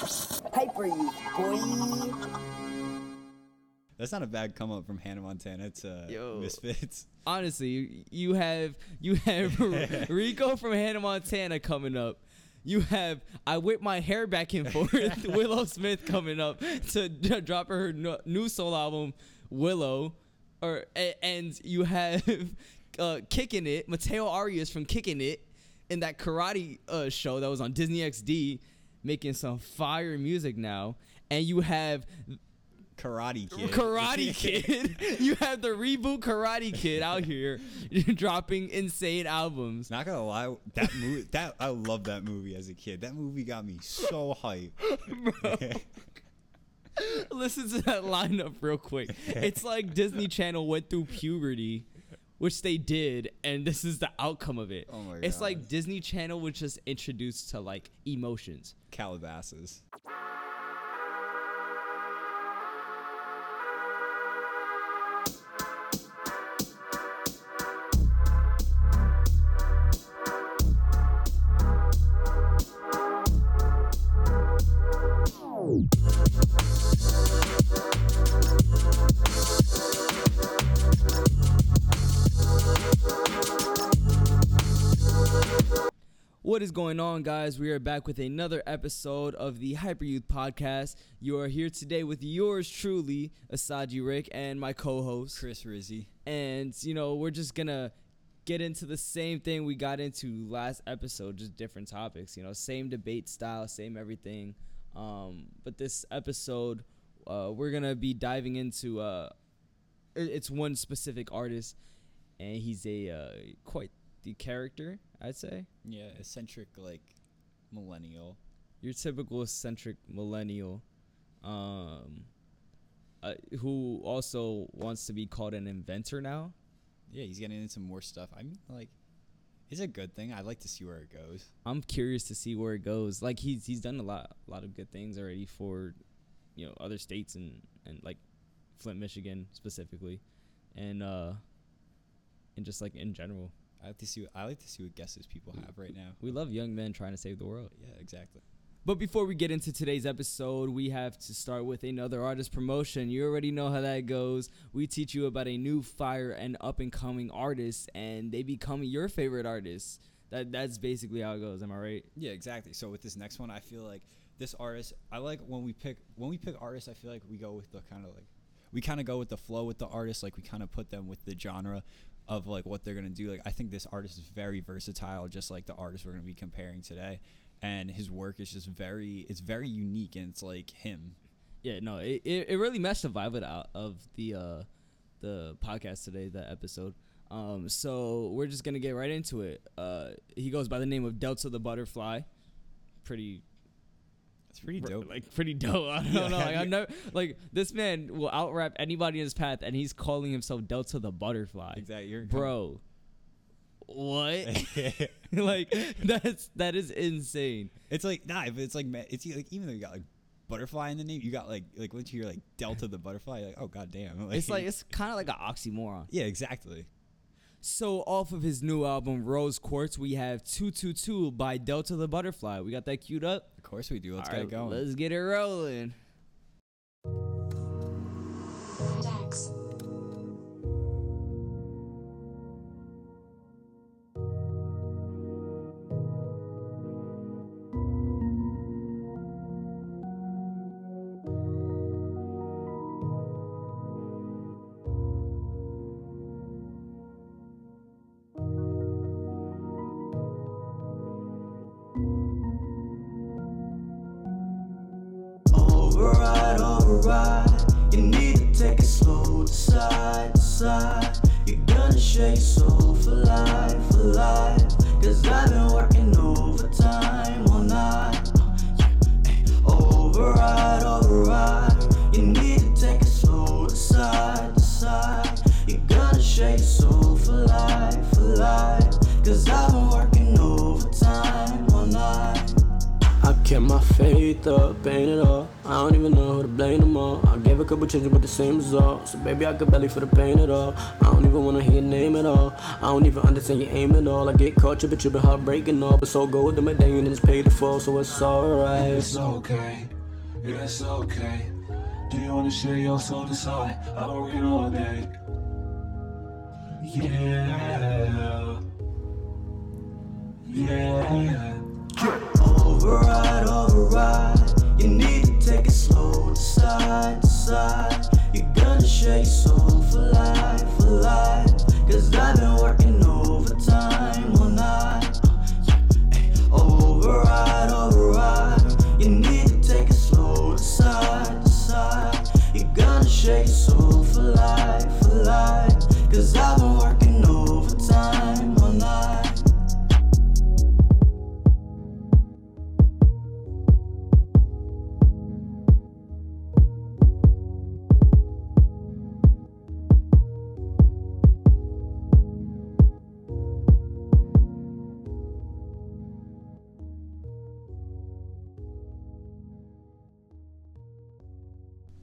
Hyper Youth, boy. That's not a bad come up from Hannah Montana to Yo. Misfits. Honestly, you- you have you have Rico from Hannah Montana coming up. You have I whip my hair back and forth. Willow Smith coming up to drop her new solo album Willow, or and you have uh, kicking it Mateo Arias from Kicking It in that karate uh, show that was on Disney XD, making some fire music now. And you have Karate Kid. Karate Kid. you have the reboot Karate Kid out here dropping insane albums. Not gonna lie, that movie, that I love that movie as a kid. That movie got me so hype. Listen to that lineup real quick. It's like Disney Channel went through puberty, which they did, and this is the outcome of it. Oh my It's God. like Disney Channel was just introduced to like emotions. Calabasas. What is going on, guys? We are back with another episode of the Hyper Youth Podcast. You are here today with yours truly, Isaji Riq, and my co-host Chris Rizzi. and you know we're just gonna get into the same thing we got into last episode just different topics you know same debate style same everything um, but this episode uh, we're gonna be diving into uh, it's one specific artist and he's a uh, quite the character i'd say Yeah, eccentric like millennial. your typical eccentric millennial um, uh, who also wants to be called an inventor now Yeah, he's getting into more stuff. I mean, like, it's a good thing. I'd like to see where it goes. I'm curious to see where it goes. Like he's he's done a lot a lot of good things already for you know other states and and like Flint, Michigan specifically, and uh and just like in general, I like to see. What, I like to see what guesses people have right now. we love young men trying to save the world. Yeah, exactly. But before we get into today's episode, we have to start with another artist promotion. You already know how that goes. We teach you about a new fire and up and coming artist, and they become your favorite artists. That that's basically how it goes. Am I right? Yeah, exactly. So with this next one, I feel like this artist. I like when we pick when we pick artists. I feel like we go with the kind of like we kind of go with the flow with the artist. Like we kind of put them with the genre of like what they're gonna do. Like I think this artist is very versatile, just like the artist we're gonna be comparing today. And his work is just very. It's very unique, and it's like him. Yeah, no, it, it, it really matched the vibe of the, of the uh the podcast today, the episode. Um, so we're just gonna get right into it. Uh, he goes by the name of Delta the Butterfly. Pretty, It's pretty dope. like pretty dope. I don't Yeah. know. Like, I'm not, like this man will out rap anybody in his path, and he's calling himself Delta the Butterfly. exactly, You're bro. What? like that's that is insane. It's like nah, but it's like it's like even though you got like butterfly in the name, you got like like once you hear like Delta the butterfly, you're like oh god damn. It's like it's kind of like an oxymoron. yeah, exactly. So off of his new album Rose Quartz, we have 222 by Delta the Butterfly. We got that queued up. Of course we do. Let's All get right, it going. Let's get it rolling. Couple changes with the same result. So baby, I could barely feel the pain at all. I don't even wanna hear your name at all. I don't even understand your aim at all. I get caught tripping, tripping, heartbreaking all. But so go with the medallion and it's paid to fall, so it's alright. It's okay, yeah, it's okay. Do you wanna share your soul decide? I've been working all day. Yeah. Yeah. Override, override. You need to take it slow, decide, decide. You're gonna your soul for life, for life. Cause I've been working overtime all night. Override, override. You need to take it slow, decide, decide. You're gonna shake your soul for life, for life. Cause I've been working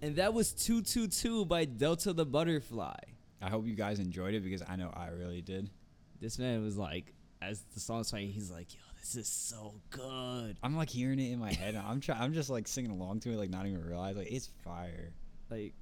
And that was 222 by Delta the Butterfly. I hope you guys enjoyed it because I know I really did. This man was like, as the song's playing, he's like, yo, this is so good. I'm like hearing it in my head. I'm trying. I'm just like singing along to it, like not even realize like it's fire. Like,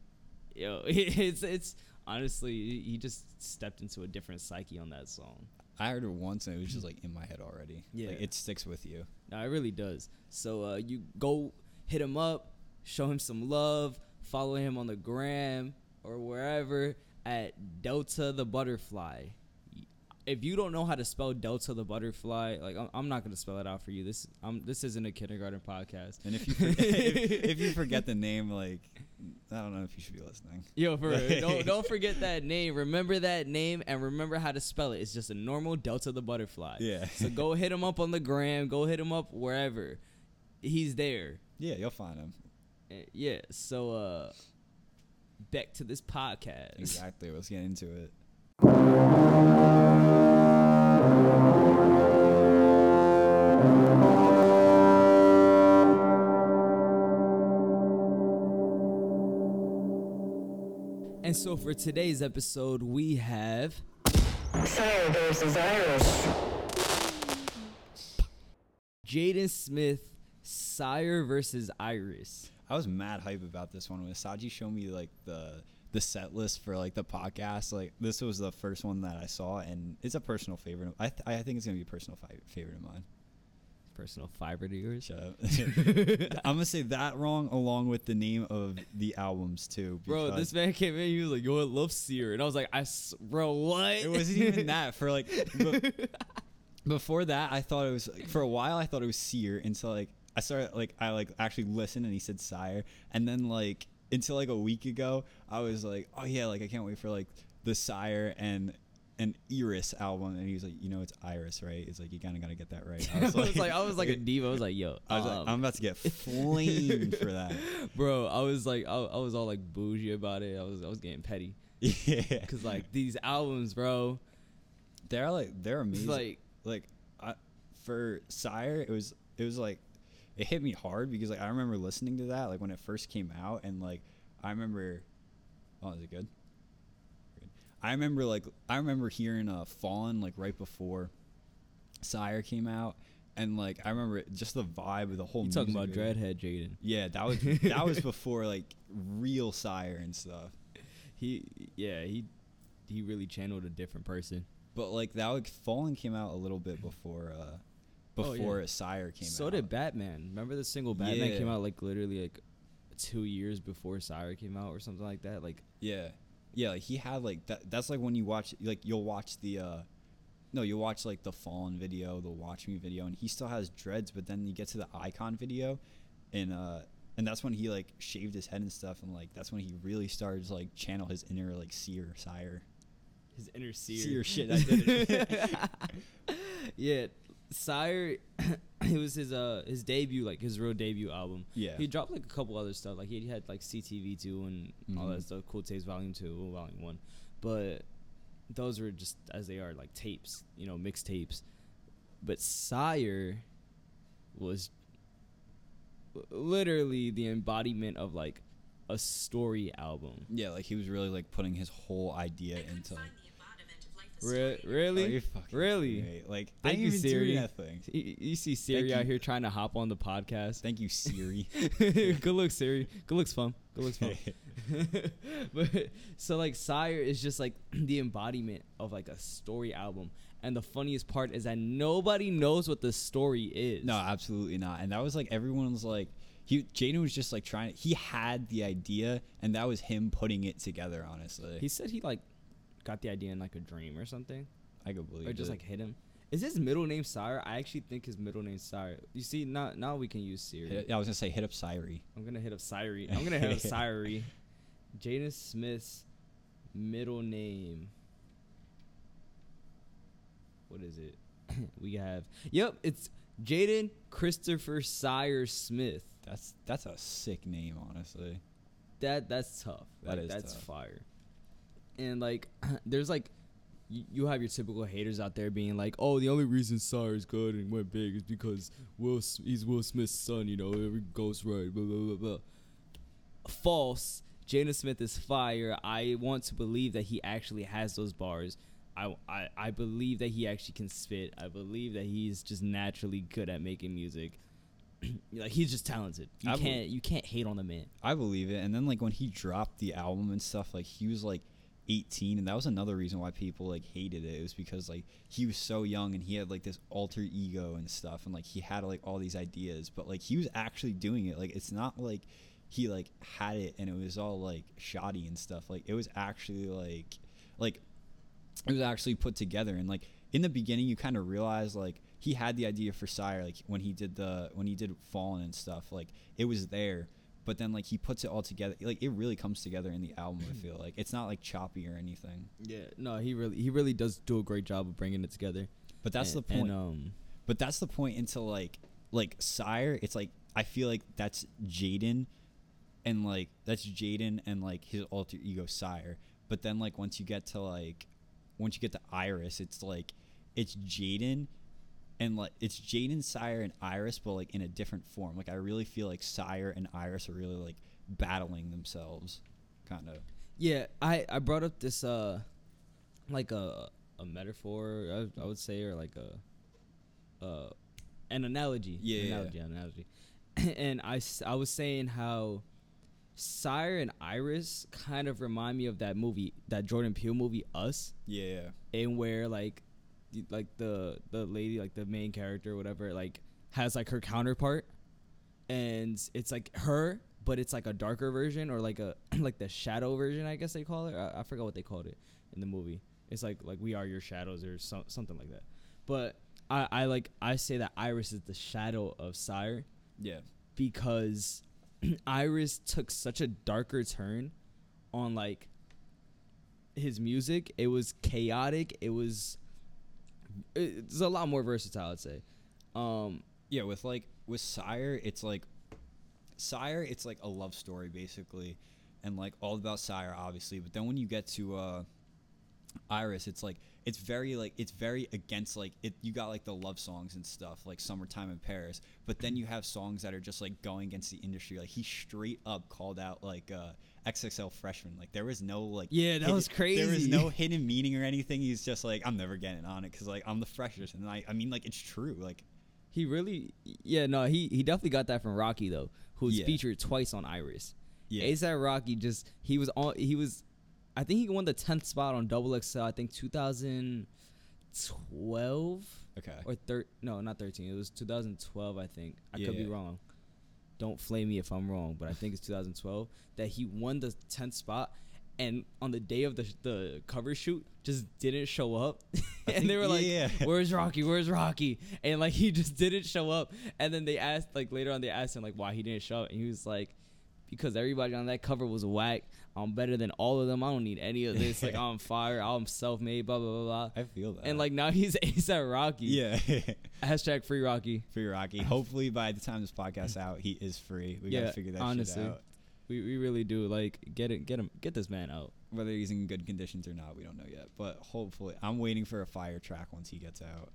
yo, it's, it's honestly, he just stepped into a different psyche on that song. I heard it once and it was just like in my head already. Yeah. like, it sticks with you. No, it really does. So uh, you go hit him up, show him some love, follow him on the gram or wherever at Delta the Butterfly. If you don't know how to spell Delta the Butterfly, like I'm, I'm not gonna spell it out for you. This um this isn't a kindergarten podcast. And if you forget, if, if you forget the name, like I don't know if you should be listening. Yo, for don't don't forget that name. Remember that name and remember how to spell it. It's just a normal Delta the Butterfly. Yeah. So go hit him up on the gram. Go hit him up wherever. He's there. Yeah, you'll find him. Uh, yeah so uh back to this podcast Exactly. Let's get into it. and so for today's episode we have SYRE versus ERYS. jaden smith SYRE versus ERYS I was mad hype about this one when Saji showed me like the the set list for like the podcast. Like this was the first one that I saw, and it's a personal favorite. I th- I think it's gonna be a personal fi- favorite of mine. personal fiber to yours Shut up. I'm gonna say that wrong along with the name of the albums too. bro this man came in he was like yo i love seer and i was like i s- bro what It wasn't even that for like. be- before that, I thought it was like, for a while. I thought it was Seer until like I started like I like actually listened and he said SYRE, and then like until like a week ago, I was like, oh yeah, like I can't wait for like the SYRE and an ERYS album, and he was like, you know, it's ERYS, right? It's like you kind of gotta get that right. I was like, I was like a diva. I was like, yo, I was like, um, I'm about to get flamed for that. bro. I was like, I, I was all like bougie about it. I was, I was getting petty Yeah, because like these albums, bro. they're like they're amazing. like, like I, for SYRE, it was it was like it hit me hard because like I remember listening to that like when it first came out and like I remember oh is it good? Good. I remember like I remember hearing uh Fallen like right before SYRE came out and like I remember it, just the vibe of the whole you talking about video. Dreadhead Jaden? Yeah, that was that was before like real SYRE and stuff. He, yeah, he, he really channeled a different person. But like that like Fallen came out a little bit before uh Oh, yeah. before SYRE came so out. So did Batman. Remember the single Batman Yeah. came out like literally like two years before SYRE came out or something like that. Like, Yeah, yeah. Like he had like that. That's like when you watch like you'll watch the. uh No, you'll watch like the Fallen video, the Watch Me video, and he still has dreads. But then you get to the Icon video, and uh and that's when he like shaved his head and stuff, and like that's when he really started to like channel his inner like seer SYRE. his inner seer. Seer shit. I did it. yeah, SYRE. it was his uh his debut, like his real debut album. Yeah. He dropped like a couple other stuff. Like he had like CTV two and all that Mhm. stuff. Cool Tapes Volume two, Volume one, but those were just as they are like tapes, you know, mixtapes. But SYRE was literally the embodiment of like a story album. Yeah, like he was really like putting his whole idea into like. Re- really? Really? great. Like, Thank you, Siri. that thing. You, you see Siri Thank out you. here trying to hop on the podcast. Thank you, Siri. Good look, Siri. Good looks fun. Good looks fun. but so like SYRE is just like the embodiment of like a story album. And the funniest part is that nobody knows what the story is. No, absolutely not. And that was like everyone was like he Jaden was just like trying he had the idea and that was him putting it together, honestly. He said he like got the idea in like a dream or something. I could believe it. or just it. like hit him. Is his middle name Syre? I actually think his middle name's Syre. You see, now now we can use Siri. Hit- I was gonna say hit up Siri. I'm gonna hit up Siri. I'm gonna hit up Siri. Jaden Smith's middle name. What is it? we have. Yep, it's Jaden Christopher Syre Smith. That's that's a sick name, honestly. That that's tough. That Like, is that's tough. fire. And like, there's like, you, you have your typical haters out there being like, oh, the only reason SYRE is good and went big is because Will he's Will Smith's son. You know, every goes right. Blah blah blah blah. False. Jaden Smith is fire. I want to believe that he actually has those bars. I, I, I believe that he actually can spit. I believe that he's just naturally good at making music. like he's just talented. You I can't you can't hate on the man. I believe it. And then like when he dropped the album and stuff, like he was like 18, and that was another reason why people like hated it. It was because like he was so young and he had like this alter ego and stuff, and like he had like all these ideas, but like he was actually doing it. Like it's not like he like had it and it was all like shoddy and stuff. Like it was actually like like it was actually put together and like in the beginning you kind of realize like he had the idea for SYRE like when he did the when he did Fallen and stuff like it was there but then like he puts it all together like it really comes together in the album I feel like. It's not like choppy or anything. Yeah, no, he really he really does do a great job of bringing it together. but that's And- the point And, um, but that's the point into like like SYRE it's like I feel like that's Jaden and like that's Jaden and like his alter ego SYRE. But then like once you get to like once you get to ERYS it's like it's Jaden and like it's Jaden SYRE and ERYS but like in a different form like I really feel like SYRE and ERYS are really like battling themselves kind of yeah, I I brought up this uh, like a a metaphor I, I would say or like a uh, an analogy. Yeah, yeah, analogy, analogy. and I I was saying how. SYRE and ERYS kind of remind me of that movie, that Jordan Peele movie, Us. yeah and where like like the the lady like the main character whatever like has like her counterpart. And it's like her but it's like a darker version or like a like the shadow version i guess they call it. I, I forgot what they called it in the movie. It's like like we are your shadows or so, something like that. But i i like i say that ERYS is the shadow of SYRE. Yeah. Because ERYS took such a darker turn on like his music. It was chaotic. It was it's a lot more versatile, I'd say. Um yeah with like with SYRE it's like SYRE it's like a love story basically and like all about SYRE obviously but then when you get to uh ERYS it's like it's very like it's very against like it you got like the love songs and stuff like summertime in paris but then you have songs that are just like going against the industry like he straight up called out like uh xxl freshman like there was no like Yeah, that hidden- was crazy. there was no hidden meaning or anything he's just like i'm never getting on it because like i'm the freshest and i i mean like it's true like he really yeah, no, he he definitely got that from Rocky though, who's Yeah. featured twice on ERYS. Yeah. ASAP Rocky just he was on he was I think he won the 10th spot on Double XL I think 2012 okay or thir- no, not 13. It was 2012, I think. I could be wrong. Don't flame me if I'm wrong, but I think it's 2012 that he won the 10th spot and on the day of the the cover shoot just didn't show up. and they were like, Yeah. "Where's Rocky? Where's Rocky?" And like he just didn't show up. And then they asked like later on they asked him like why he didn't show up and he was like because everybody on that cover was whack. I'm better than all of them. I don't need any of this. Like I'm fire. I'm self-made. Blah blah blah blah. i feel that And like now he's ASAP Rocky. yeah Hashtag free Rocky. free Rocky. Hopefully, by the time this podcast's out, he is free. We Yeah, gotta figure that honestly. shit out. We, we really do like get it get him get this man out. Whether he's in good conditions or not, we don't know yet. But hopefully, I'm waiting for a fire track once he gets out.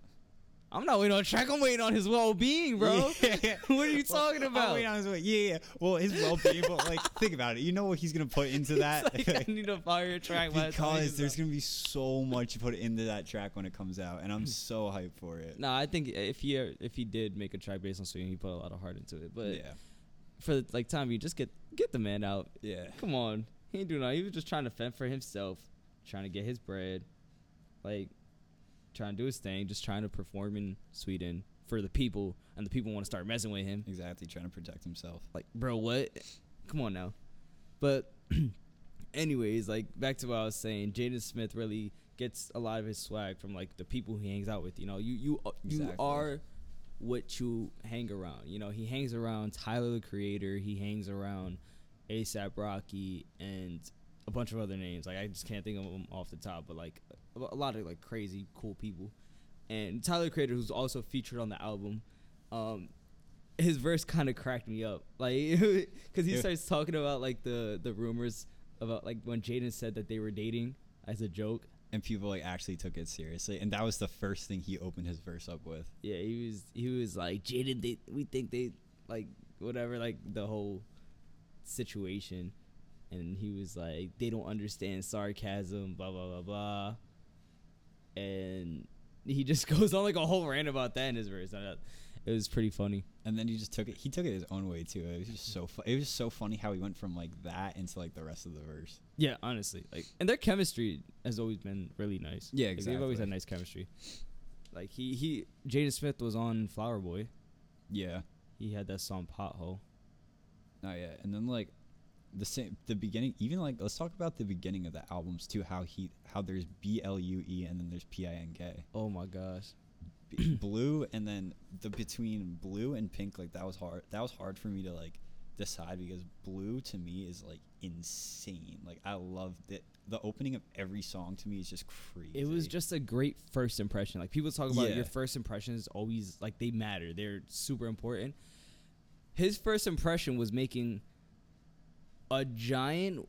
I'm not waiting on a track. I'm waiting on his well being, bro. Yeah. what are you Well, talking about? wait, I was wait, yeah, yeah. Well, his well-being, but like, think about it. You know what he's gonna put into that? Like, I need to fire a track by the time because there's gonna be so much put into that track when it comes out, and I'm hmm. so hyped for it. Nah, I think if he if he did make a track based on swing, he put a lot of heart into it. But yeah, for the, like time, you just get get the man out. yeah. Come on, he ain't doing nothing. He was just trying to fend for himself, trying to get his bread, like trying to do his thing, just trying to perform in Sweden for the people, and the people want to start messing with him. Exactly, trying to protect himself. Like, bro, what? Come on now. But, anyways, like back to what I was saying, Jaden Smith really gets a lot of his swag from like the people he hangs out with. You know, you you uh, you Exactly. are what you hang around. You know, he hangs around Tyler the Creator. He hangs around ASAP Rocky and a bunch of other names. Like I just can't think of them off the top, but like a, a lot of like crazy cool people. And Tyler the Creator, who's also featured on the album, um, his verse kind of cracked me up, like because he Yeah. starts talking about like the the rumors about like when Jaden said that they were dating as a joke. And people like actually took it seriously, and that was the first thing he opened his verse up with. Yeah, he was he was like Jaden. They we think they like whatever like the whole situation, and he was like they don't understand sarcasm. Blah blah blah blah. And he just goes on like a whole rant about that in his verse. It was pretty funny. And then he just took it. He took it his own way too. It was just so. Fu- it was just so funny how he went from like that into like the rest of the verse. Yeah, honestly, like, and their chemistry has always been really nice. Yeah, Like, They've always had nice chemistry. Like he he, Jaden Smith was on Flower Boy. Yeah. He had that song Pothole. Oh yeah, and then like the same the beginning. Even like let's talk about the beginning of the albums too. How he how there's B L U E and then there's P I N K. Oh my gosh. B- blue and then the between blue and pink like that was hard. That was hard for me to like decide because blue to me is like insane. Like I loved it. The opening of every song to me is just crazy. It was just a great first impression. Like people talk about Yeah. your first impressions always like they matter. They're super important. His first impression was making a giant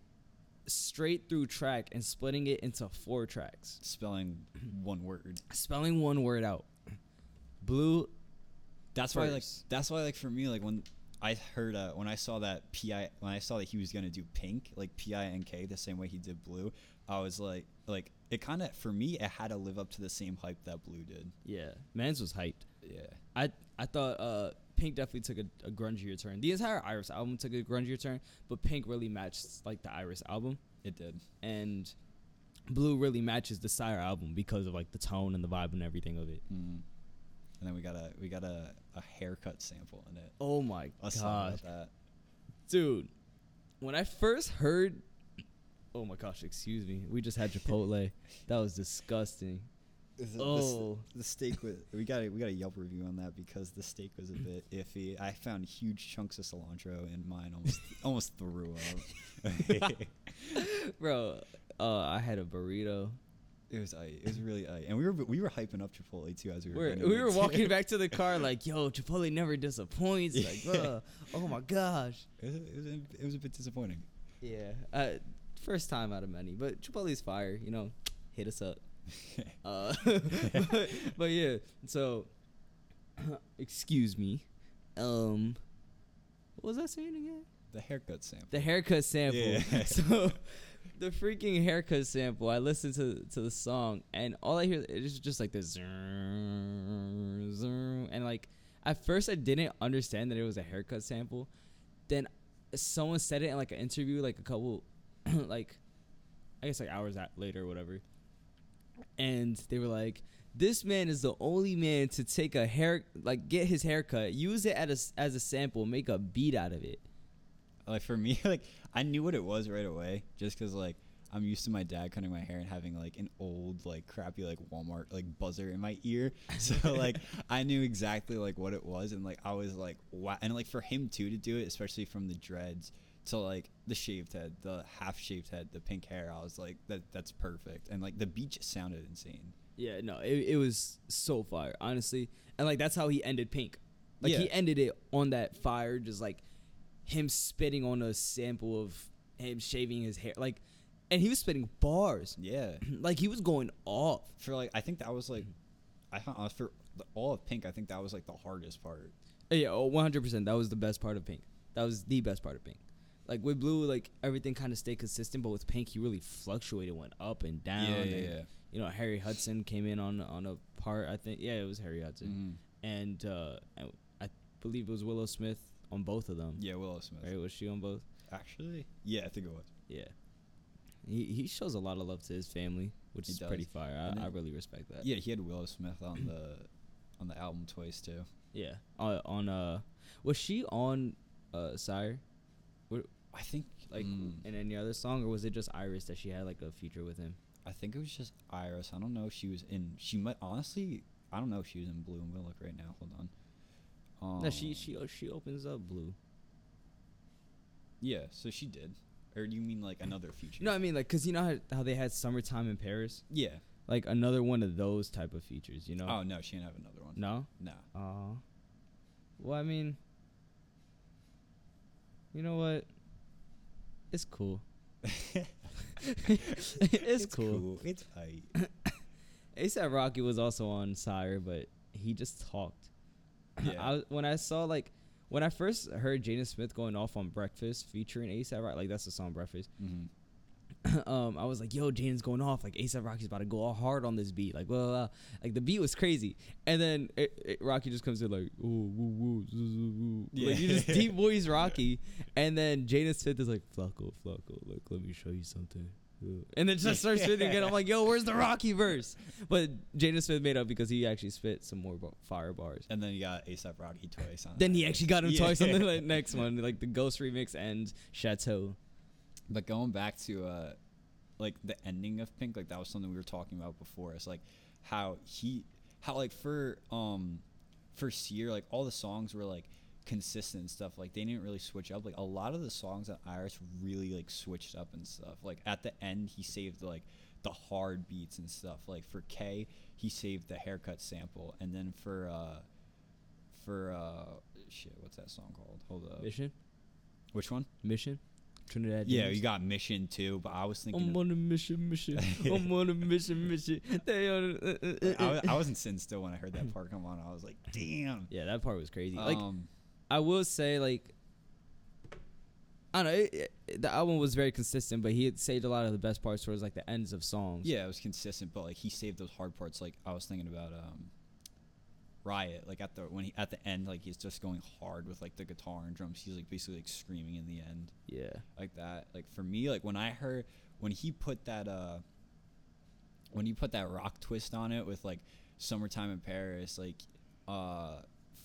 straight through track and splitting it into four tracks. spelling one word. Spelling one word out. Blue That's why like that's why like for me like when I heard uh, when I saw that pi when I saw that he was gonna do pink like p i n k the same way he did blue I was like like it kind of for me it had to live up to the same hype that blue did Yeah, Mans was hyped. yeah I I thought uh Pink definitely took a, a grungier turn. The entire ERYS album took a grungier turn, but Pink really matched like the ERYS album, it did and Blue really matches the SYRE album because of like the tone and the vibe and everything of it. mm. and then we got a we got a, a haircut sample in it Oh my god, dude! When I first heard, oh my gosh, excuse me, we just had Chipotle. that was disgusting. Oh. the steak was we got a, we got a Yelp review on that because the steak was a bit iffy. I found huge chunks of cilantro and mine almost almost threw up. Bro, uh, I had a burrito. It was I. It was really I. And we were we were hyping up Chipotle too as we were. We're, we were walking back to the car like, yo, Chipotle never disappoints. Like, bruh, oh my gosh. It was, it was, a, it was a bit disappointing. Yeah. Uh, first time out of many, but Chipotle's fire. You know, hit us up. Uh, but, but yeah. So, excuse me. Um, what was I saying again? the haircut sample. The haircut sample. Yeah. So, the freaking haircut sample. I listened to to the song, and all I hear is just like this, zrrr, zrrr, and like at first I didn't understand that it was a haircut sample. Then someone said it in like an interview, like a couple, like I guess like hours at, later or whatever, and they were like. This man is the only man to take a hair, like get his haircut, use it as a, as a sample, make a beat out of it. like for me, like I knew what it was right away, just because like I'm used to my dad cutting my hair and having like an old like crappy like Walmart like buzzer in my ear, so like I knew exactly like what it was, and like I was like wow, and like for him too to do it, especially from the dreads to like the shaved head, the half shaved head, the pink hair, I was like that that's perfect, and like the beach sounded insane. Yeah, no, it, it was so fire, honestly. And like that's how he ended Pink. Like Yeah. he ended it on that fire, just like him spitting on a sample of him shaving his hair. Like and he was spitting bars. Yeah, like he was going off. for like I think that was like I found uh, for the, all of Pink. I think that was like the hardest part. Yeah, oh, 100%. That was the best part of Pink. That was the best part of Pink. Like with Blue, like everything kind of stayed consistent, but with Pink, he really fluctuated, went up and down. Yeah, yeah, and, yeah. You know, Harry Hudson came in on on a part. I think, yeah, it was Harry Hudson, Mhm. and uh, I believe it was Willow Smith on both of them. Yeah, Willow Smith. right. Was she on both? Actually, yeah, I think it was. Yeah. He he shows a lot of love to his family, which He is pretty does. fire. And I, I really respect that. Yeah, he had Willow Smith on the on the album twice too. Yeah. Uh, on uh, was she on uh SYRE? What, I think like mm, in any other song, or was it just ERYS that she had like a feature with him? I think it was just ERYS. I don't know if she was in. She might honestly. I don't know if she was in Blue and Willow right now. Hold on. Um, no, she she uh, she opens up Blue. Yeah, so she did. Or do you mean like another feature? No, I mean like, cause you know how, how they had summertime in Paris, Yeah. like another one of those type of features. You know? Oh no, she didn't have another one. no. No. Uh, well, I mean, you know what? It's cool. it's, cool. It's tight. ASAP Rocky was also on SYRE, but he just talked. Yeah. I, when I saw like when I first heard Jaden Smith going off on Breakfast featuring ASAP Rocky, like that's the song Breakfast. hmm um, I was like, "Yo, Jaden's going off! Like ASAP Rocky's about to go all hard on this beat! Like, blah, blah, blah. like the beat was crazy." And then it, it, Rocky just comes in like, "Oh, woo, woo, zzz, woo." like you just deep voice Rocky, and then Jaden Smith is like, "Flacko, Flacko, like let me show you something." Uh, And then just starts spitting again. I'm like, "Yo, where's the Rocky verse?" But Jaden Smith made up because he actually spit some more fire bars. And then you got ASAP Rocky twice on. Then he actually got him Yeah. twice on the like, next one, like the Ghost remix and Chateau. But going back to uh, like the ending of Pink, like that was something we were talking about before. It's like how he, how like for um, for Seer, like all the songs were like consistent and stuff. Like they didn't really switch up. Like a lot of the songs that ERYS really like switched up and stuff. Like at the end, he saved like the hard beats and stuff. Like for K, he saved the haircut sample, and then for uh, for uh, shit, what's that song called? Hold up, Mission, which one? Mission, Trinidad. Yeah, James. you got Mission too, but I was thinking. I'm on a mission, mission. I'm on a mission, mission. They on. uh, uh, uh, I, was, I uh. wasn't sitting still when I heard that part come on. I was like, damn. Yeah, that part was crazy. Like um, I will say, like I don't know, it, it- the album was very consistent, but he had saved a lot of the best parts towards like the ends of songs. yeah, it was consistent, but like he saved those hard parts. Like I was thinking about um, Riot. Like at the when he at the end, like he's just going hard with like the guitar and drums. He's like basically like screaming in the end, yeah. like that. Like for me, like when I heard when he put that uh, when he put that rock twist on it with like summertime in Paris, like uh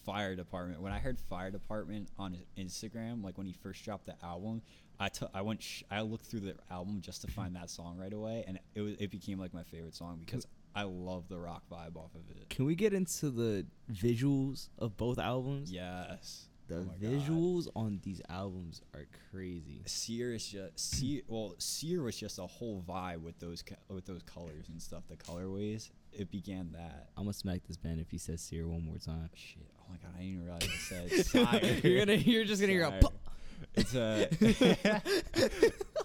fire department when i heard fire department on his instagram like when he first dropped the album i took i went sh- i looked through the album just to find that song right away and it was it became like my favorite song because i love the rock vibe off of it Can we get into the visuals of both albums? yes The Oh my God. visuals on these albums are crazy. Seer is just Seer. Well, Seer was just a whole vibe with those with those colors and stuff. The colorways. It began that. I'm gonna smack this band if he says Sear one more time. Shit. Oh my god! I didn't even realize it said Sire. you're gonna, you're just gonna hear a Sire. pop. It's a.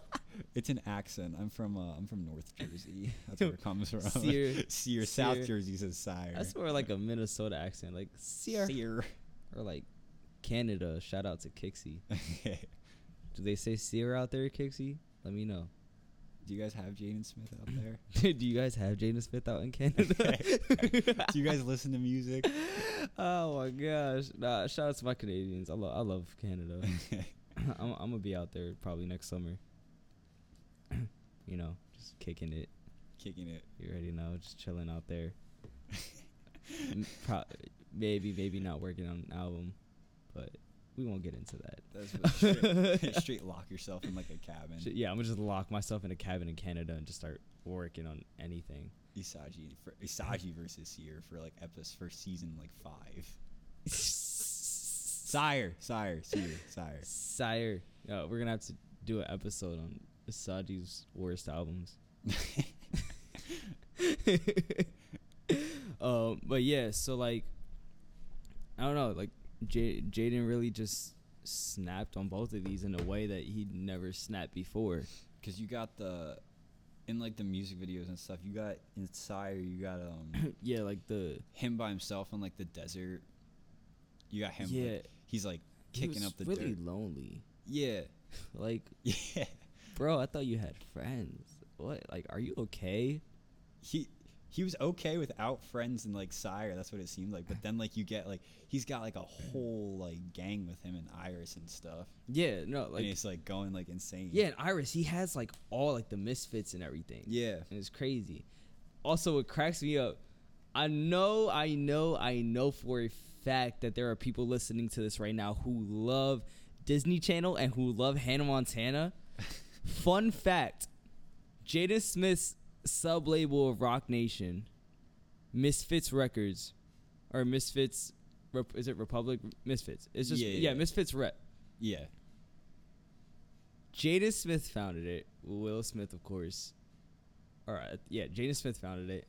it's an accent. I'm from uh, I'm from North Jersey. That's where it comes from. Seer. Seer. South Jersey says sire. That's more like a Minnesota accent, like Sear, Seer. or like Canada. Shout out to Kixie. Do they say Sear out there, Kixie? Let me know. Do you guys have Jaden Smith out there? Do you guys have Jaden Smith out in Canada? Do you guys listen to music? oh my gosh! Nah, shout out to my Canadians. I love I love Canada. I'm, I'm gonna be out there probably next summer. You know, just kicking it. Kicking it. You already know, just chilling out there. Pro- maybe, maybe not working on an album, but we won't get into that. That's straight, straight lock yourself in like a cabin. Yeah, I'm gonna just lock myself in a cabin in Canada and just start working on anything. Isaji for Isaji versus Seer for like episode for season like five. Sire, Sire, Seer, Sire. Sire, uh, we're gonna have to do an episode on Isaji's worst albums. um, but yeah, so like, I don't know, like J- Jaden really just snapped on both of these in a way that he'd never snapped before. Because you got the in like the music videos and stuff. You got in SYRE, you got um yeah, like the him by himself in like the desert. You got him. like, Yeah. he's like he kicking was up the really dirt. lonely. Yeah, Like, yeah. Bro, I thought you had friends. What? Like, are you okay? He he was okay without friends and like SYRE. That's what it seemed like. But then like you get like he's got like a whole like gang with him and ERYS and stuff. Yeah, no, and like it's like going like insane. yeah, and ERYS, he has like all like the misfits and everything. Yeah. and it's crazy. Also, it cracks me up. I know, I know, I know for a fact that there are people listening to this right now who love Disney Channel and who love Hannah Montana. Fun fact: Jaden Smith's sub label of Roc Nation, Misfits Records, or Misfits, is it Republic Misfits? It's just Yeah, yeah, yeah. Misfits Rep. Yeah. Jaden Smith founded it. Will Smith, of course. All right, yeah, Jaden Smith founded it,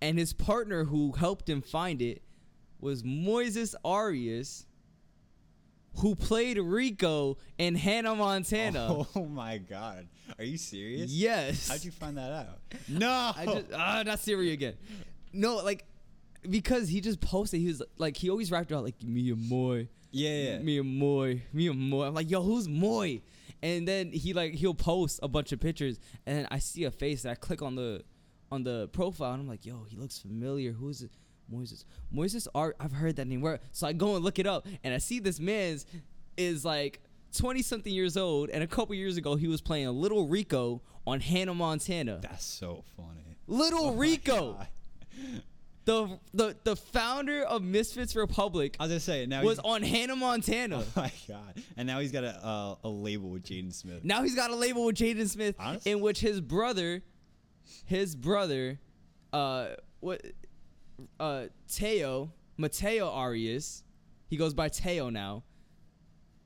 and his partner who helped him find it was Moises Arias, who played Rico in Hannah Montana. Oh my god. Are you serious? Yes. How'd you find that out? No. I just ah, not Siri again. No, like because he just posted. He was like, he always rapped about, like me and Moy. yeah, yeah. me and Moy, me and Moy. I'm like, yo, who's Moy? And then he like he'll post a bunch of pictures, and then I see a face. And I click on the on the profile, and I'm like, yo, he looks familiar. Who is it? Moises. Moises Art. I've heard that name. Where? So I go and look it up, and I see this man's is like 20 something years old, and a couple years ago he was playing Little Rico on Hannah Montana. That's so funny. Little Oh Rico, the the the founder of Misfits Republic, I was gonna say now was on Hannah Montana. Oh my god! And now he's got a uh, a label with Jaden Smith. Now he's got a label with Jaden Smith, Honest- in which his brother, his brother, uh, what, uh, Teo, Mateo Arias, he goes by Teo now.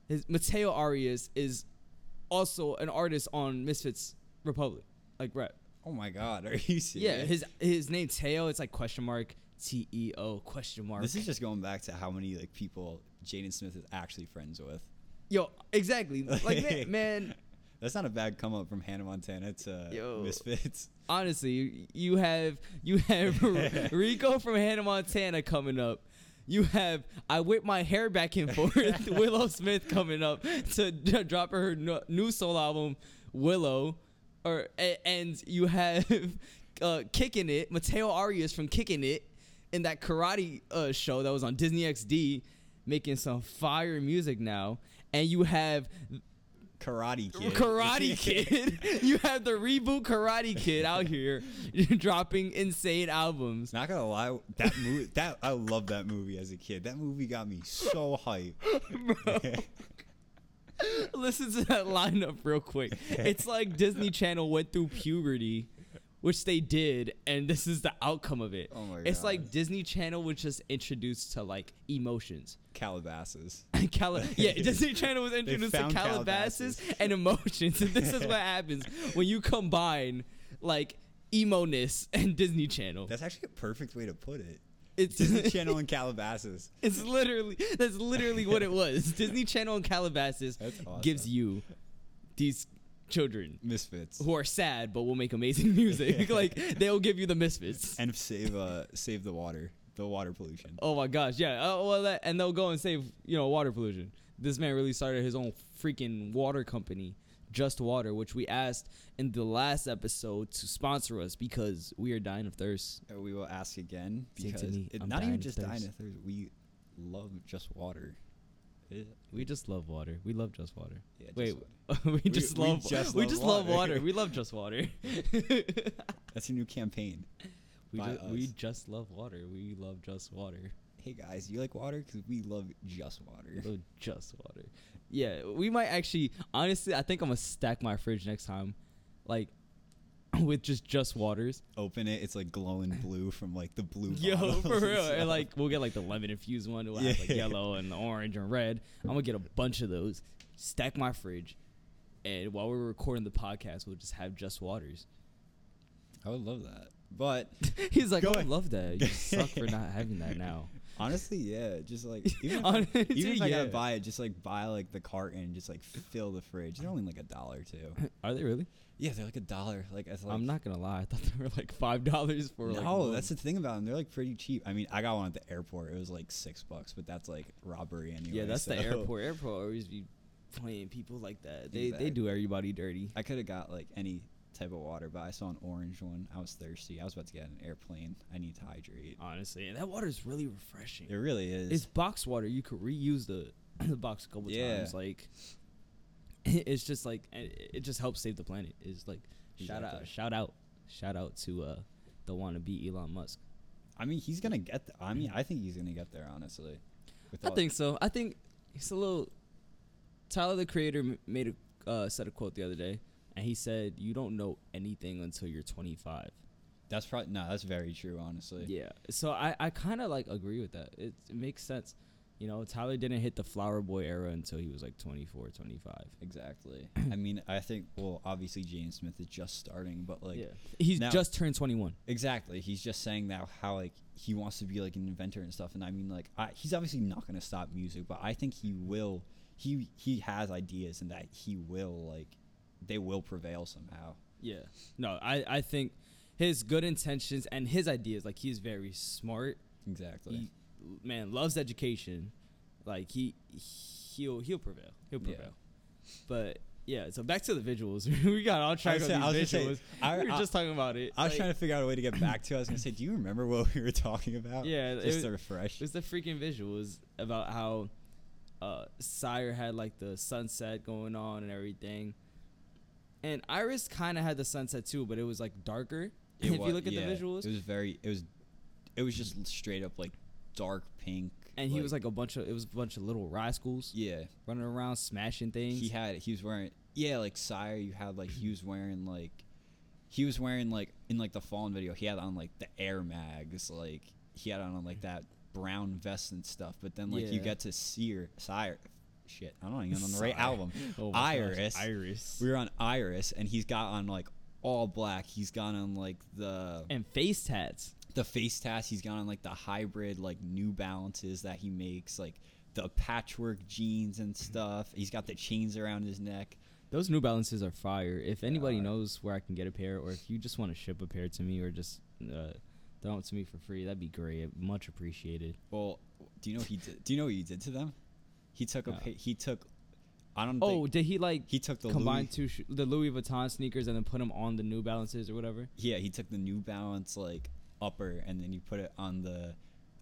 His Mateo Arias is also an artist on Misfits Republic, like rap. Oh my god! Are you serious? Yeah, his his name Teo. It's like question mark T E O question mark. This is just going back to how many like people Jaden Smith is actually friends with. yo exactly like man, man That's not a bad come up from Hannah Montana to Yo. Misfits. honestly, you- you have you have Rico from Hannah Montana coming up. You have I whip my hair back and forth. Willow Smith coming up to d- drop her no- new soul album Willow, or a- and you have uh, kicking it Mateo Arias from Kicking It in that karate uh, show that was on Disney XD, making some fire music now. And you have Karate Kid. Karate Kid. you have the reboot Karate Kid out here dropping insane albums. Not gonna lie, that movie that I love that movie as a kid. That movie got me so hype. Listen to that lineup real quick. It's like Disney Channel went through puberty, which they did, and this is the outcome of it. Oh my god! It's like Disney Channel was just introduced to like emotions. Calabasas. Cali- yeah, Disney Channel was introduced to Calabasas, Calabasas. and emotions, and this is what happens when you combine like emo-ness and Disney Channel. That's actually a perfect way to put it. It's Disney Channel and Calabasas. It's literally that's literally what it was. Disney Channel and Calabasas awesome. gives you these children Misfits. who are sad but will make amazing music. like they'll give you the misfits. And save uh save the water. The water pollution. Oh my gosh, yeah. Oh well, that, and they'll go and save you know water pollution. This man really started his own freaking water company, Just Water, which we asked in the last episode to sponsor us because we are dying of thirst. Uh, We will ask again because me, it, not even just dying of thirst. We love just water. It- We just love water. We love Just Water. Yeah, Just Wait, Water. we just we love just we love just love water. water. We love Just Water. that's a new campaign. We, by ju- we just love water. We love just water. Hey guys, you like water? Because we love just water. We love just water. Yeah, we might actually. Honestly, I think I'm gonna stack my fridge next time, like with just just waters. Open it, it's like glowing blue from like the blue. Yo, for real. stuff. And like we'll get like the lemon infused one. We'll have like yellow and orange and red. I'm gonna get a bunch of those. Stack my fridge, and while we're recording the podcast, we'll just have just waters. I would love that. But He's like, I would love that. You suck for not having that now. Honestly, yeah. Just like even if, Hon- I, even if I yeah. gotta buy it, just like buy like the carton and just like fill the fridge. They're only like a dollar too. Are they really? Yeah, they're like a dollar. Like, like I'm not gonna lie. I thought they were like five dollars for like. no, one. that's the thing about them. They're like pretty cheap. I mean, I got one at the airport. It was like six bucks, but that's like robbery anyway. yeah, that's the airport. Airport always be playing people like that. They they do everybody dirty. I could have got like any type of water, but I saw an orange one. I was thirsty. I was about to get an airplane. I need to hydrate. Honestly, and that water is really refreshing. It really is. It's box water. You could reuse the the box a couple Yeah. times. Like it's just like it it just helps save the planet. Is like shout out, shout out, shout out to uh the wannabe Elon Musk. I mean, he's gonna get. Th- I mean, I think he's gonna get there. Honestly, I think so. I think it's a little. Tyler the Creator m- made a uh, said a quote the other day, and he said, "You don't know anything until you're 25." that's probably no. That's very true. Honestly. Yeah. So I I kind of like agree with that. It, it makes sense. You know, Tyler didn't hit the Flower Boy era until he was like 24, 25. Exactly. I mean, I think. Well, obviously, Jaden Smith is just starting, but like. yeah. He's now- just turned 21. Exactly. He's just saying that how like he wants to be like an inventor and stuff. And I mean, like, I, he's obviously not gonna stop music, but I think he will. He he has ideas, and that he will like, they will prevail somehow. Yeah. No, I I think his good intentions and his ideas like he's very smart. Exactly. He man loves education. Like he he'll he'll prevail. He'll Yeah. prevail. But yeah, so back to the visuals. we got all track was of saying- I was these just saying. I- we were I- just talking about it. I was Like, trying to figure out a way to get back to. I was gonna say, do you remember what we were talking about? Yeah, it just was- to refresh. It was the freaking visuals about how uh, SYRE had like the sunset going on and everything. And ERYS kind of had the sunset too, but it was like darker. It if wa- you look at yeah, the visuals, it was very. It was. It was just straight up like dark pink. and he was like a bunch of it was a bunch of little rascals Yeah. running around smashing things. He had. He was wearing. Yeah, like SYRE. You had like he was wearing like. He was wearing like in like the Fallen video. He had on like the Air Mags. Like he had on like that brown vest and stuff. But then like you get to Sear SYRE. Shit, I don't even on the right album. Oh my gosh, ERYS. ERYS. We were on ERYS, and he's got on like all black. He's got on like the and face tats. the face tats. He's got on like the hybrid like New Balances that he makes, like the patchwork jeans and stuff. He's got the chains around his neck. Those New Balances are fire. If anybody are. knows where I can get a pair, or if you just want to ship a pair to me, or just uh, throw them to me for free, that'd be great. Much appreciated. Well, do you know what he did? Do you know what he did to them? He took a he took. I don't. Oh, did he like he took the combine Louis, two sh- the Louis Vuitton sneakers and then put them on the New Balances or whatever? Yeah, he took the New Balance like upper, and then he put it on the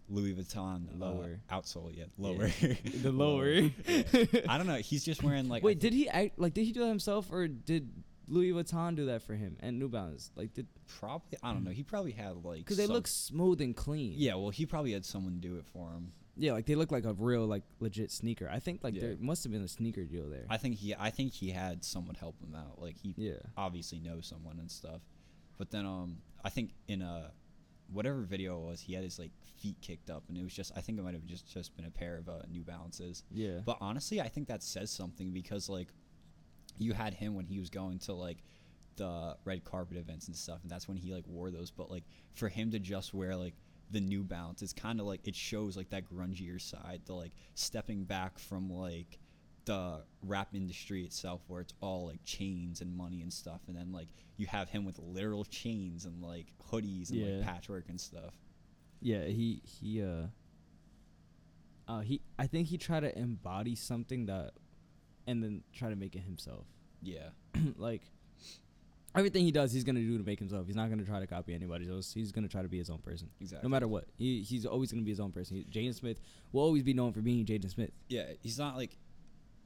Louis Vuitton Lower. lower outsole. Yeah, lower. the lower. Yeah. I don't know. He's just wearing like. Wait, did he act like did he do that himself or did Louis Vuitton do that for him and New Balance? Like did Probably, I don't know. He probably had like because they some- look smooth and clean. Yeah, well, he probably had someone do it for him. Yeah, like they look like a real like legit sneaker. I think like Yeah. there must have been a sneaker deal there. I think he, I think he had someone help him out. Like he, Yeah. obviously knows someone and stuff. But then, um, I think in a whatever video it was, he had his like feet kicked up, and it was just, I think it might have just just been a pair of uh, New Balances. yeah. But honestly, I think that says something because like you had him when he was going to like the red carpet events and stuff, and that's when he like wore those. But like for him to just wear like the New Balance, it's kind of like it shows like that grungier side, the like stepping back from like the rap industry itself, where it's all like chains and money and stuff, and then like you have him with literal chains and like hoodies and Yeah. like patchwork and stuff. Yeah, he he uh uh he I think he tried to embody something that and then try to make it himself. Yeah, like everything he does he's gonna do to make himself. He's not gonna try to copy anybody else. He's gonna try to be his own person. exactly. No matter what. He he's always gonna be his own person. He, Jaden Smith will always be known for being Jaden Smith. yeah he's not like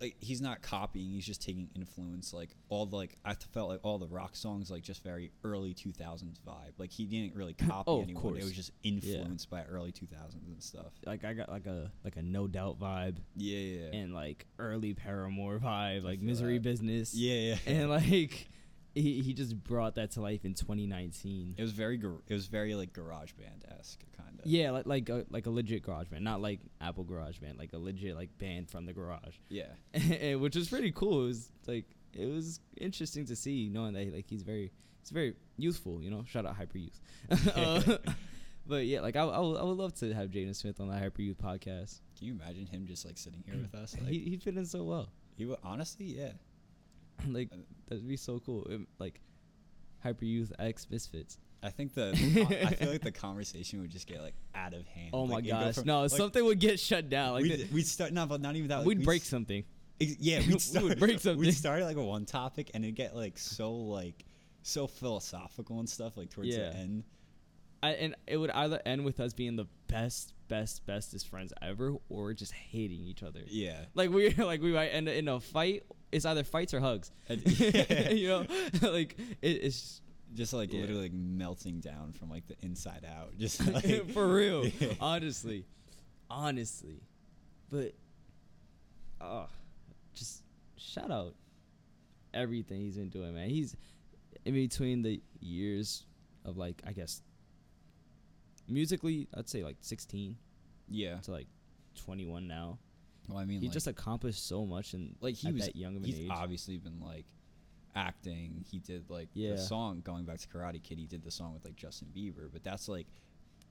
like he's not copying he's just taking influence like all the like i felt like all the rock songs like just very early 2000s vibe like he didn't really oh, copy Oh, anyone course. it was just influenced by early 2000s and stuff Like I got like a like a no doubt vibe yeah yeah yeah and like early Paramore vibe, like misery that. business. yeah, yeah. And like he, he just brought that to life in 2019. it was very gar- it was very like garage band esque kind of Yeah, like like a, like a legit garage band, not like Apple Garage Band, like a legit like band from the garage, yeah which was pretty cool. It was like it was interesting to see, knowing that like he's very he's very youthful, you know. Shout out Hyper Youth. Uh, but yeah, like I, I, would, would love to have Jaden Smith on the Hyper Youth podcast. Can you imagine him just like sitting here with us? Like he he fit in so well. he would honestly, yeah. like that'd be so cool. It- like Hyper Youth X Misfits. I think the, I feel like the conversation would just get like out of hand. Oh my Like, go gosh, from- no, like, something would get shut down. Like we'd, we'd start no, but not even that. like, we'd break s- something. Yeah, We we'd break something. We'd start like a one topic and it'd get like so like so philosophical and stuff like towards Yeah. the end. I, and it would either end with us being the best, best, bestest friends ever, or just hating each other. Yeah. Like we like we might end up in a fight. It's either fights or hugs. You know, like it, it's Just like Yeah. literally like melting down from like the inside out. Just like, for real. Yeah. Honestly, honestly, but uh, just shout out everything he's been doing, man. He's in between the years of like I guess musically, I'd say like 16 Yeah. to like 21 now. Well, I mean, he like, just accomplished so much and like he was that young of an he's age. obviously been like acting. He did like Yeah. the song going back to Karate Kid. He did the song with like Justin Bieber, but that's like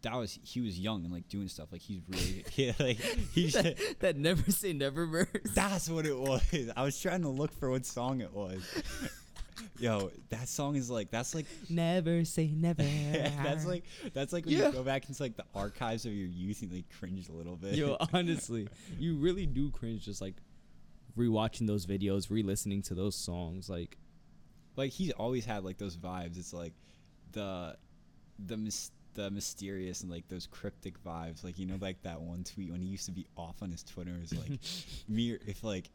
that was he was young and like doing stuff. Like he's really yeah, like he's that, that never say never verse. That's what it was. I was trying to look for what song it was. Yo, that song is like that's like never say never. that's like that's like when Yeah. you go back into like the archives of your youth and like cringe a little bit. Yo, honestly, you really do cringe just like rewatching those videos, re-listening to those songs. Like, like he's always had like those vibes. It's like the the mis- the mysterious and like those cryptic vibes. Like you know, like that one tweet when he used to be off on his Twitter is like mirror if like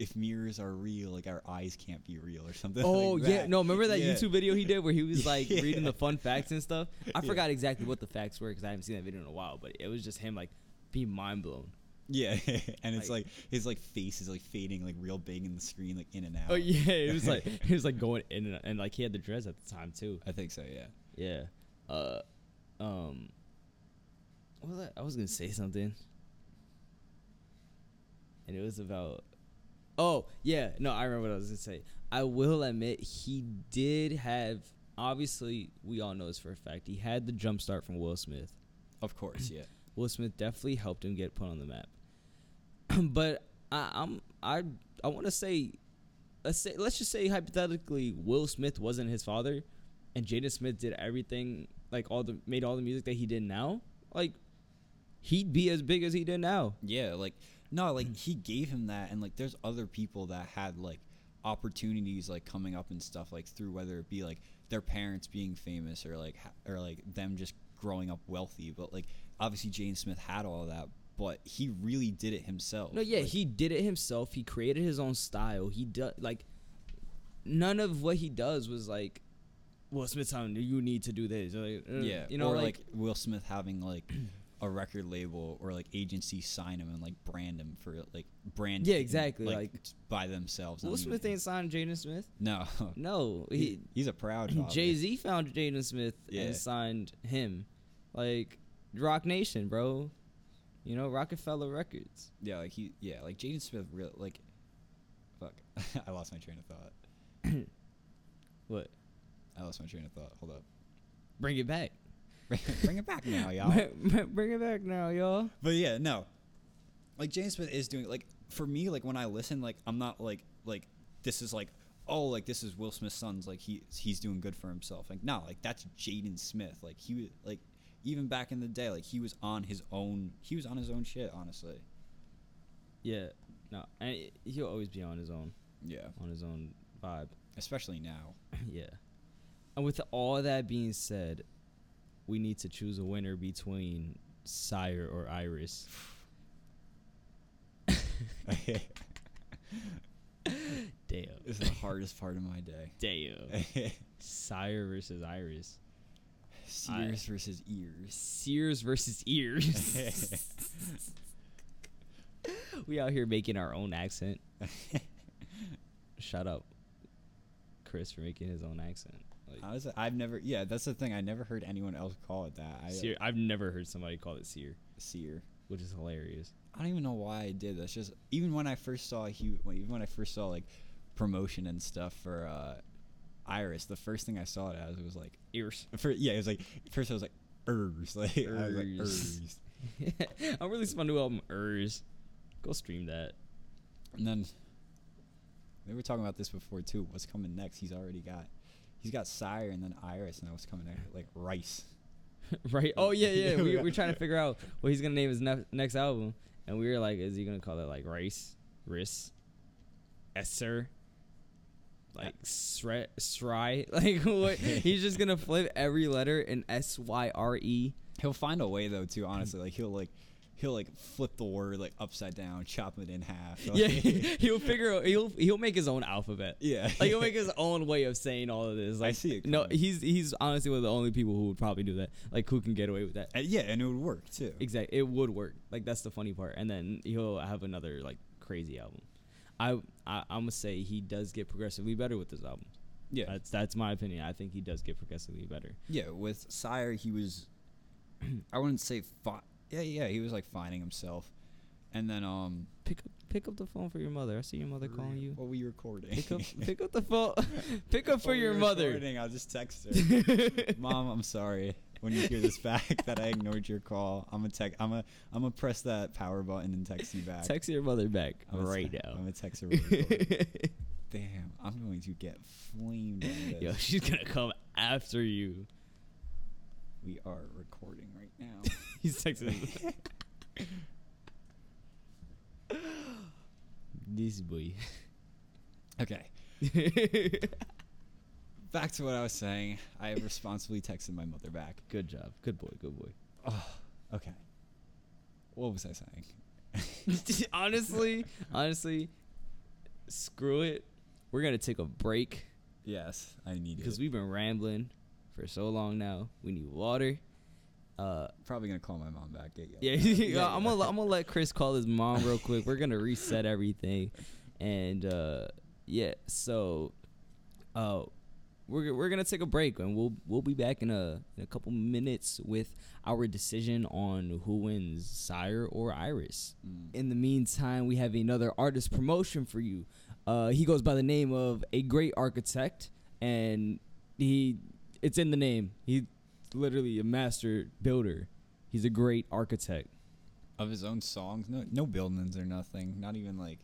if mirrors are real, like our eyes can't be real or something. oh like yeah, no, remember that Yeah. YouTube video he did where he was like Yeah. reading the fun facts and stuff. I Yeah. forgot exactly what the facts were because I haven't seen that video in a while, but it was just him like being mind blown. Yeah, and it's Like- like his like face is like fading like real big in the screen, like in and out. Oh yeah, it was like he was like going in and, and like he had the dreads at the time too. I think so. Yeah. Yeah. Uh, um, what was I? I was gonna say something, and it was about. Oh yeah, no, I remember what I was gonna say. I will admit he did have. Obviously, we all know this for a fact. He had the jump start from Will Smith. Of course. Yeah. Will Smith definitely helped him get put on the map. but I, I'm I I want to say, let's say let's just say hypothetically Will Smith wasn't his father, and Jaden Smith did everything like all the made all the music that he did now. Like he'd be as big as he did now. Yeah. Like no, like he gave him that, and like there's other people that had like opportunities like coming up and stuff like through whether it be like their parents being famous or like ha- or like them just growing up wealthy, but like obviously Jaden Smith had all of that, but he really did it himself. No, yeah, Like, he did it himself. He created his own style. He does like none of what he does was like. Will Smith telling you you need to do this. Like, uh, Yeah, you know, or like, like, Will Smith having like a record label or like agency sign him and like brand him for like brand. Yeah, exactly, like- t- by themselves. Will Smith ain't signed Jaden Smith. No, No, he, he he's a proud. Jay Z found Jaden Smith Yeah. and signed him, like Roc Nation, bro. You know Roc-A-Fella Records. Yeah, like he. Yeah, like Jaden Smith. Real like. Fuck, I lost my train of thought. What? I lost my train of thought. Hold up. Bring it back. Bring it back now, y'all. Bring it back now, y'all. But yeah, no. Like Jaden Smith is doing like for me like when I listen like I'm not like like this is like oh like this is Will Smith's son's like he he's doing good for himself. Like no, like that's Jaden Smith. Like he was like even back in the day like he was on his own he was on his own shit honestly. Yeah, no, and he'll always be on his own, Yeah. on his own vibe. Especially now. yeah. And with all that being said, we need to choose a winner between SYRE or ERYS. Damn. this is the hardest part of my day. Damn. SYRE versus ERYS. Sears versus ears. Sears versus ears. we out here making our own accent. Shut up, Chris, for making his own accent. Like, Honestly, I've never yeah, that's the thing. I never heard anyone else call it that. I sear, I've never heard somebody call it sear, sear. which is hilarious. I don't even know why I did. That's just even when I first saw he, even when I first saw like promotion and stuff for uh, ERYS, the first thing I saw it as was like Ears. for yeah, it was like first I was like Urs. Like, I was like, Urs. Urs. I'm releasing my new album, Urs. Go stream that. And then we were talking about this before too. What's coming next? He's already got he's got SYRE and then ERYS. and I was coming next? Like Rice. right? Oh yeah, yeah. We we're trying to figure out what he's gonna name his ne- next album, and we were like, is he gonna call it like Rice, Riss, Esser, like uh, Sre, Sry? Like what? he's just gonna flip every letter in S Y R E. He'll find a way though too. Honestly, like he'll like he'll like flip the word like upside down, chop it in half. Yeah, he'll figure. He'll he'll make his own alphabet. yeah. Like he'll make his own way of saying all of this. Like, see it No, he's he's honestly one of the only people who would probably do that. Like who can get away with that. And yeah, and it would work too. Exactly, it would work. Like that's the funny part. And then he'll have another like crazy album. I, I I'm gonna say he does get progressively better with this album. Yeah, That's that's my opinion. I think he does get progressively better. yeah. With SYRE, he was I wouldn't say fi- yeah, yeah. He was like finding himself, and then um. Pick up pick up the phone for your mother. I see your mother calling you. What were you recording? Pick up pick up the phone. pick up for your mother. recording, I'll just text her. Mom, I'm sorry. When you hear this back, that I ignored your call, I'm gonna text. I'm gonna I'm gonna press that power button and text you back. Text your mother back I'm right now. I'm gonna text her. quick. Damn, I'm going to get flamed. On. Yo, she's gonna come after you. We are recording right now. He's texting. this boy. okay, back to what I was saying. I responsibly texted my mother back. Good job. Good boy. Good boy. Oh, okay. What was I saying? honestly, honestly, screw it. We're gonna take a break yes, I need it because we've been rambling for so long now. We need water. Uh, probably gonna call my mom back. Get yeah, yelled at. I'm gonna I'm gonna let Chris call his mom real quick. We're gonna reset everything, and uh, yeah, so uh, we're we're gonna take a break, and we'll we'll be back in a in a couple minutes with our decision on who wins, SYRE or ERYS. Mm. In the meantime, we have another artist promotion for you. Uh, he goes by the name of a great architect, and he it's in the name. He literally a master builder. He's a great architect. of his own songs. No, no buildings or nothing. Not even like,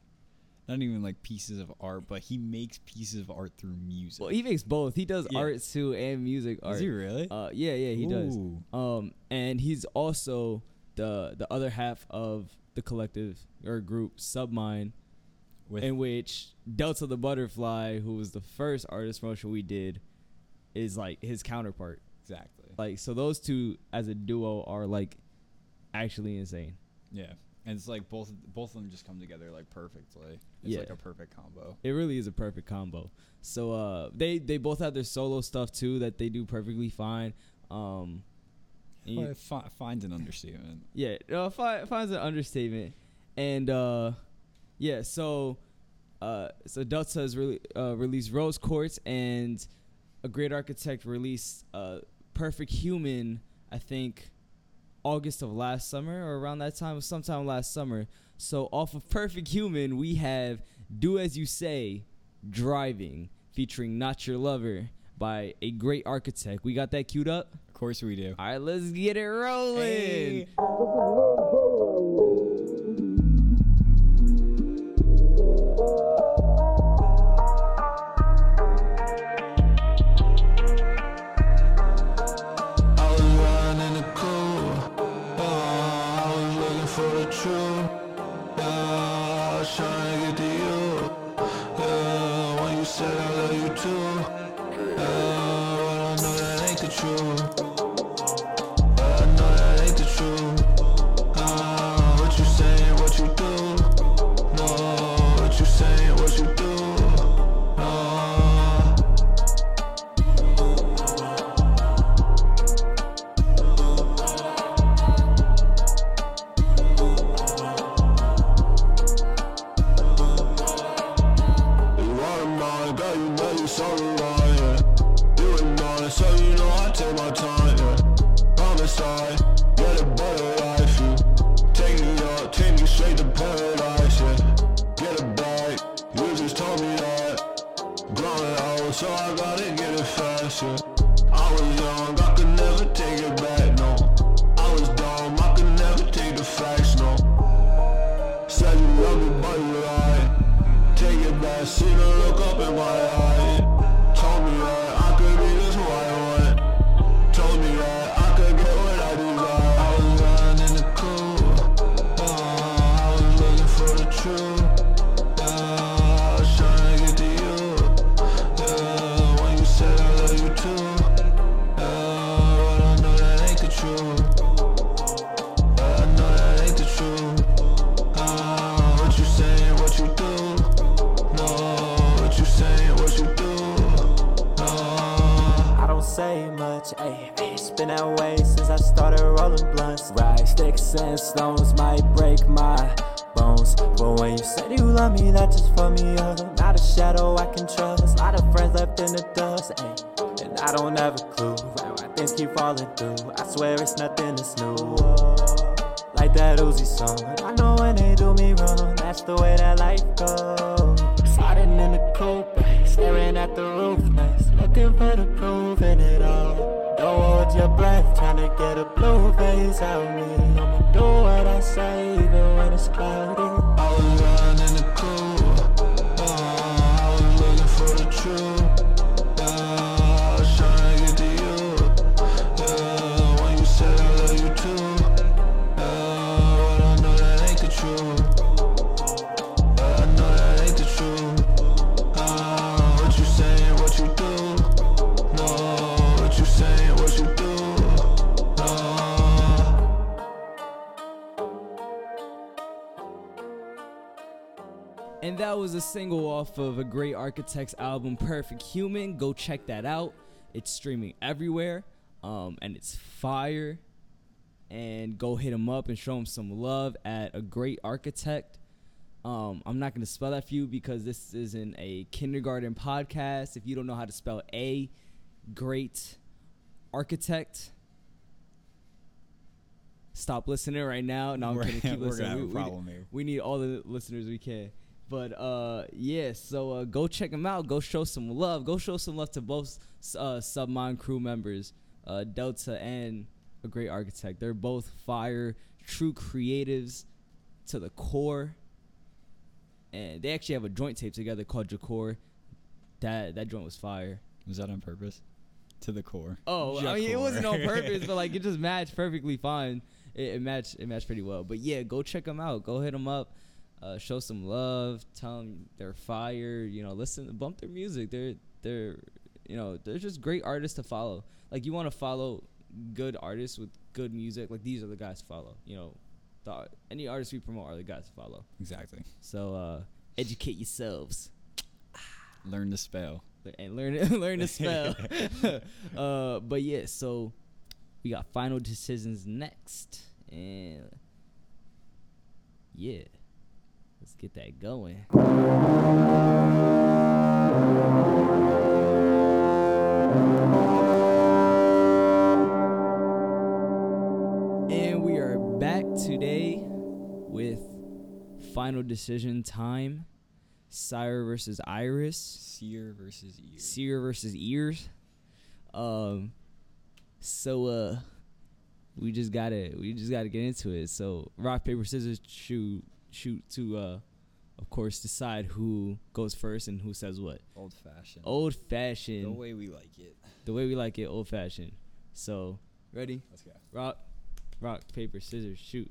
not even like pieces of art. But he makes pieces of art through music. Well, he makes both. He does Yeah. art too and music art. Is he really? Uh, yeah, yeah, he does. Um, and he's also the the other half of the collective or group Submind, With in which Delta the Butterfly, who was the first artist promotion we did, is like his counterpart. exactly. Like, so those two as a duo are like actually insane. yeah, and it's like both both of them just come together like perfectly. It's Yeah. like a perfect combo. It really is a perfect combo. So uh, they they both have their solo stuff too that they do perfectly fine. Um, Well, fi- finds an understatement. Yeah, uh, fi- finds an understatement, and uh, yeah, so uh, so Delta has really uh, released Rose Quartz, and a great architect released uh, Perfect Human. I think August of last summer or around that time, sometime last summer. So off of Perfect Human, we have Do As You Say, Driving, featuring Not Your Lover by a great architect. We got that queued up. Of course we do. All right, let's get it rolling. Hey. Been that way since I started rolling blunts. Right, sticks and stones might break my bones. But when you said you love me, that just fucked me up. Not a shadow I can trust. A Lot of friends left in the dust, ayy. And I don't have a clue. Why things keep falling through. I swear it's nothing that's new. Great Architects album, Perfect Human. Go check that out. It's streaming everywhere, um, and it's fire. And go hit him up and show him some love at a Great Architect. Um, I'm not gonna spell that for you because this isn't a kindergarten podcast. If you don't know how to spell a great architect, stop listening right now. No, I'm We're- kidding. Keep listening. We- we- we need all the listeners we can. But uh, yeah, so uh, go check them out. Go show some love. Go show some love to both uh, Submind crew members, uh, Delta and a great architect. They're both fire, true creatives to the core. And they actually have a joint tape together called Jacor. That that joint was fire. Was that on purpose? To the core. Oh, I mean, it wasn't on purpose, but like it just matched perfectly fine. It, it matched it matched pretty well. But yeah, go check them out. Go hit them up. Uh, show some love. Tell them they're fire. You know, listen, bump their music. They're they're you know they're just great artists to follow. Like you want to follow good artists with good music. Like these are the guys to follow. You know, the, any artists we promote are the guys to follow. Exactly. So uh, educate yourselves Learn to spell. and learn learn to spell. uh, but yeah, so we got final decisions next, and yeah, get that going. And we are back today with final decision time. SYRE versus ERYS. Seer versus ear. Seer versus ears. Um so uh we just gotta we just gotta get into it. So rock, paper, scissors, shoot shoot to uh of course decide who goes first and who says what. Old fashioned. Old fashioned. The way we like it. the way we like it, old fashioned. So ready? Let's go. Rock, rock, paper, scissors, shoot.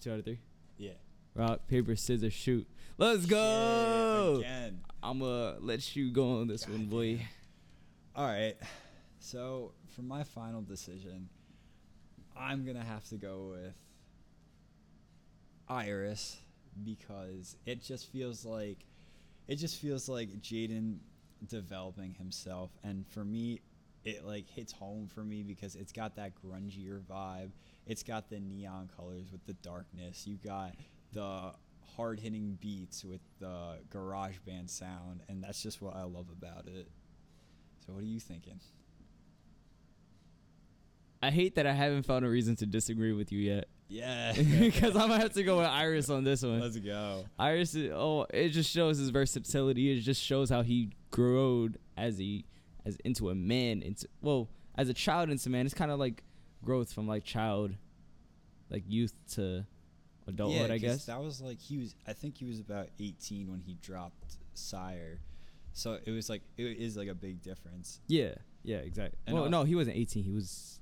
Two out of three. Yeah. Rock, paper, scissors, shoot. Let's go. Again. I'ma let you go on this one, boy. All right. So for my final decision, I'm gonna have to go with ERYS because it just feels like it just feels like Jaden developing himself, and for me, it like hits home for me because it's got that grungier vibe. It's got the neon colors with the darkness. You got the hard hitting beats with the garage band sound, and that's just what I love about it. So what are you thinking? I hate that I haven't found a reason to disagree with you yet. Yeah. Because I'm gonna have to go with ERYS on this one. Let's go. ERYS, is, oh, it just shows his versatility. It just shows how he grew as he as into a man. Into well, as a child into a man. It's kind of like growth from like child, like youth to adulthood, I guess. that was like he was. I think he was about 18 when he dropped SYRE, so it was like it is like a big difference. Yeah, yeah, exactly. And well, no, he wasn't 18. He was,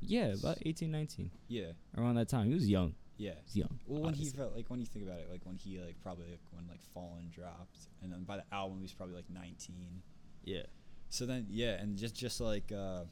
yeah, about 18, 19, Yeah, around that time. He was young. yeah. He was young. Well, when he felt like when you think about it, like when he like probably like when like Fallen dropped, and then by the album he was probably like 19. yeah, So then yeah, and just just like uh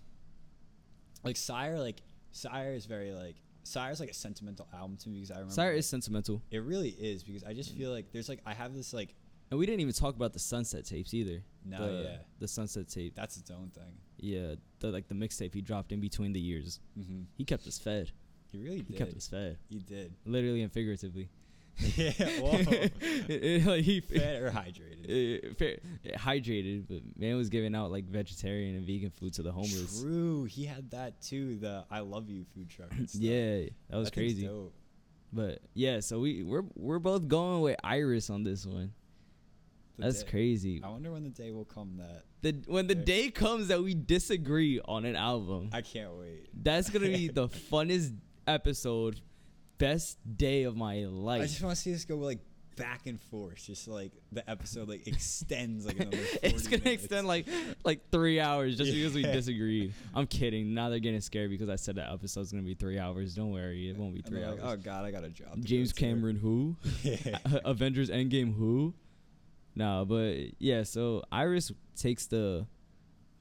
like SYRE like SYRE is very like SYRE's like a sentimental album to me because I remember SYRE like, is sentimental, it really is because I just feel like there's like I have this like and we didn't even talk about the Sunset tapes either. No, the, yeah. the Sunset tape. that's its own thing. yeah, the like the mixtape he dropped in between the years. Mm-hmm. He kept us fed. He really He did. kept us fed, He did. literally and figuratively. yeah. Whoa. It- it- like he Fed or hydrated. fair, hydrated, but man was giving out like vegetarian and vegan food to the homeless. True. He had that too. The I love you food truck. Yeah, that was That crazy. dope. But yeah, so we we're we're both going with ERYS on this one. The That's day- crazy. I wonder when the day will come that The when the day comes that we disagree on an album, I can't wait. that's gonna be the funnest episode, best day of my life. I just want to see this go like back and forth. Just like the episode like extends like another. 40 it's gonna minutes. extend like like three hours just because we Yeah. disagreed. I'm kidding. Now they're getting scared because I said that episode's gonna be three hours. Don't worry, it won't be three hours. like, oh god, I got a job. to go James. Cameron, who? Yeah. Avengers Endgame, who? No, but yeah. So ERYS takes the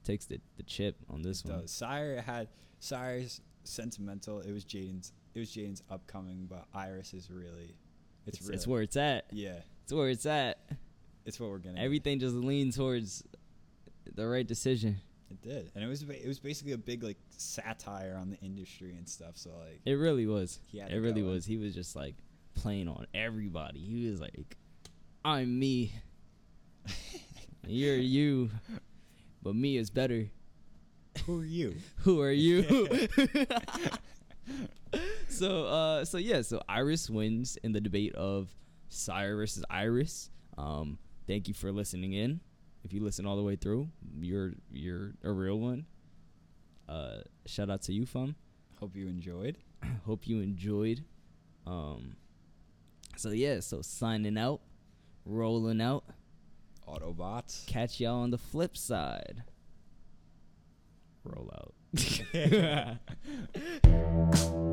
takes the, the chip on this It one. does. SYRE had SYRE's sentimental. It was Jaden's. It was Jaden's upcoming, but ERYS is really. It's, It's, really, it's where it's at. Yeah, It's where it's at. it's what we're gonna. Everything just leaned towards the right decision. It did, and it was it was basically a big like satire on the industry and stuff. So like, It really was. He had it it really was. He was just like playing on everybody. He was like, "I'm me, you're you, but me is better. who are you? Who are you?" so, uh, so yeah. So ERYS wins in the debate of SYRE versus ERYS. Um, thank you for listening in. If you listen all the way through, you're you're a real one. Uh, shout out to you, fam. Hope you enjoyed. Hope you enjoyed. Um, so yeah, so signing out, rolling out. Autobots. Catch y'all on the flip side. Roll out.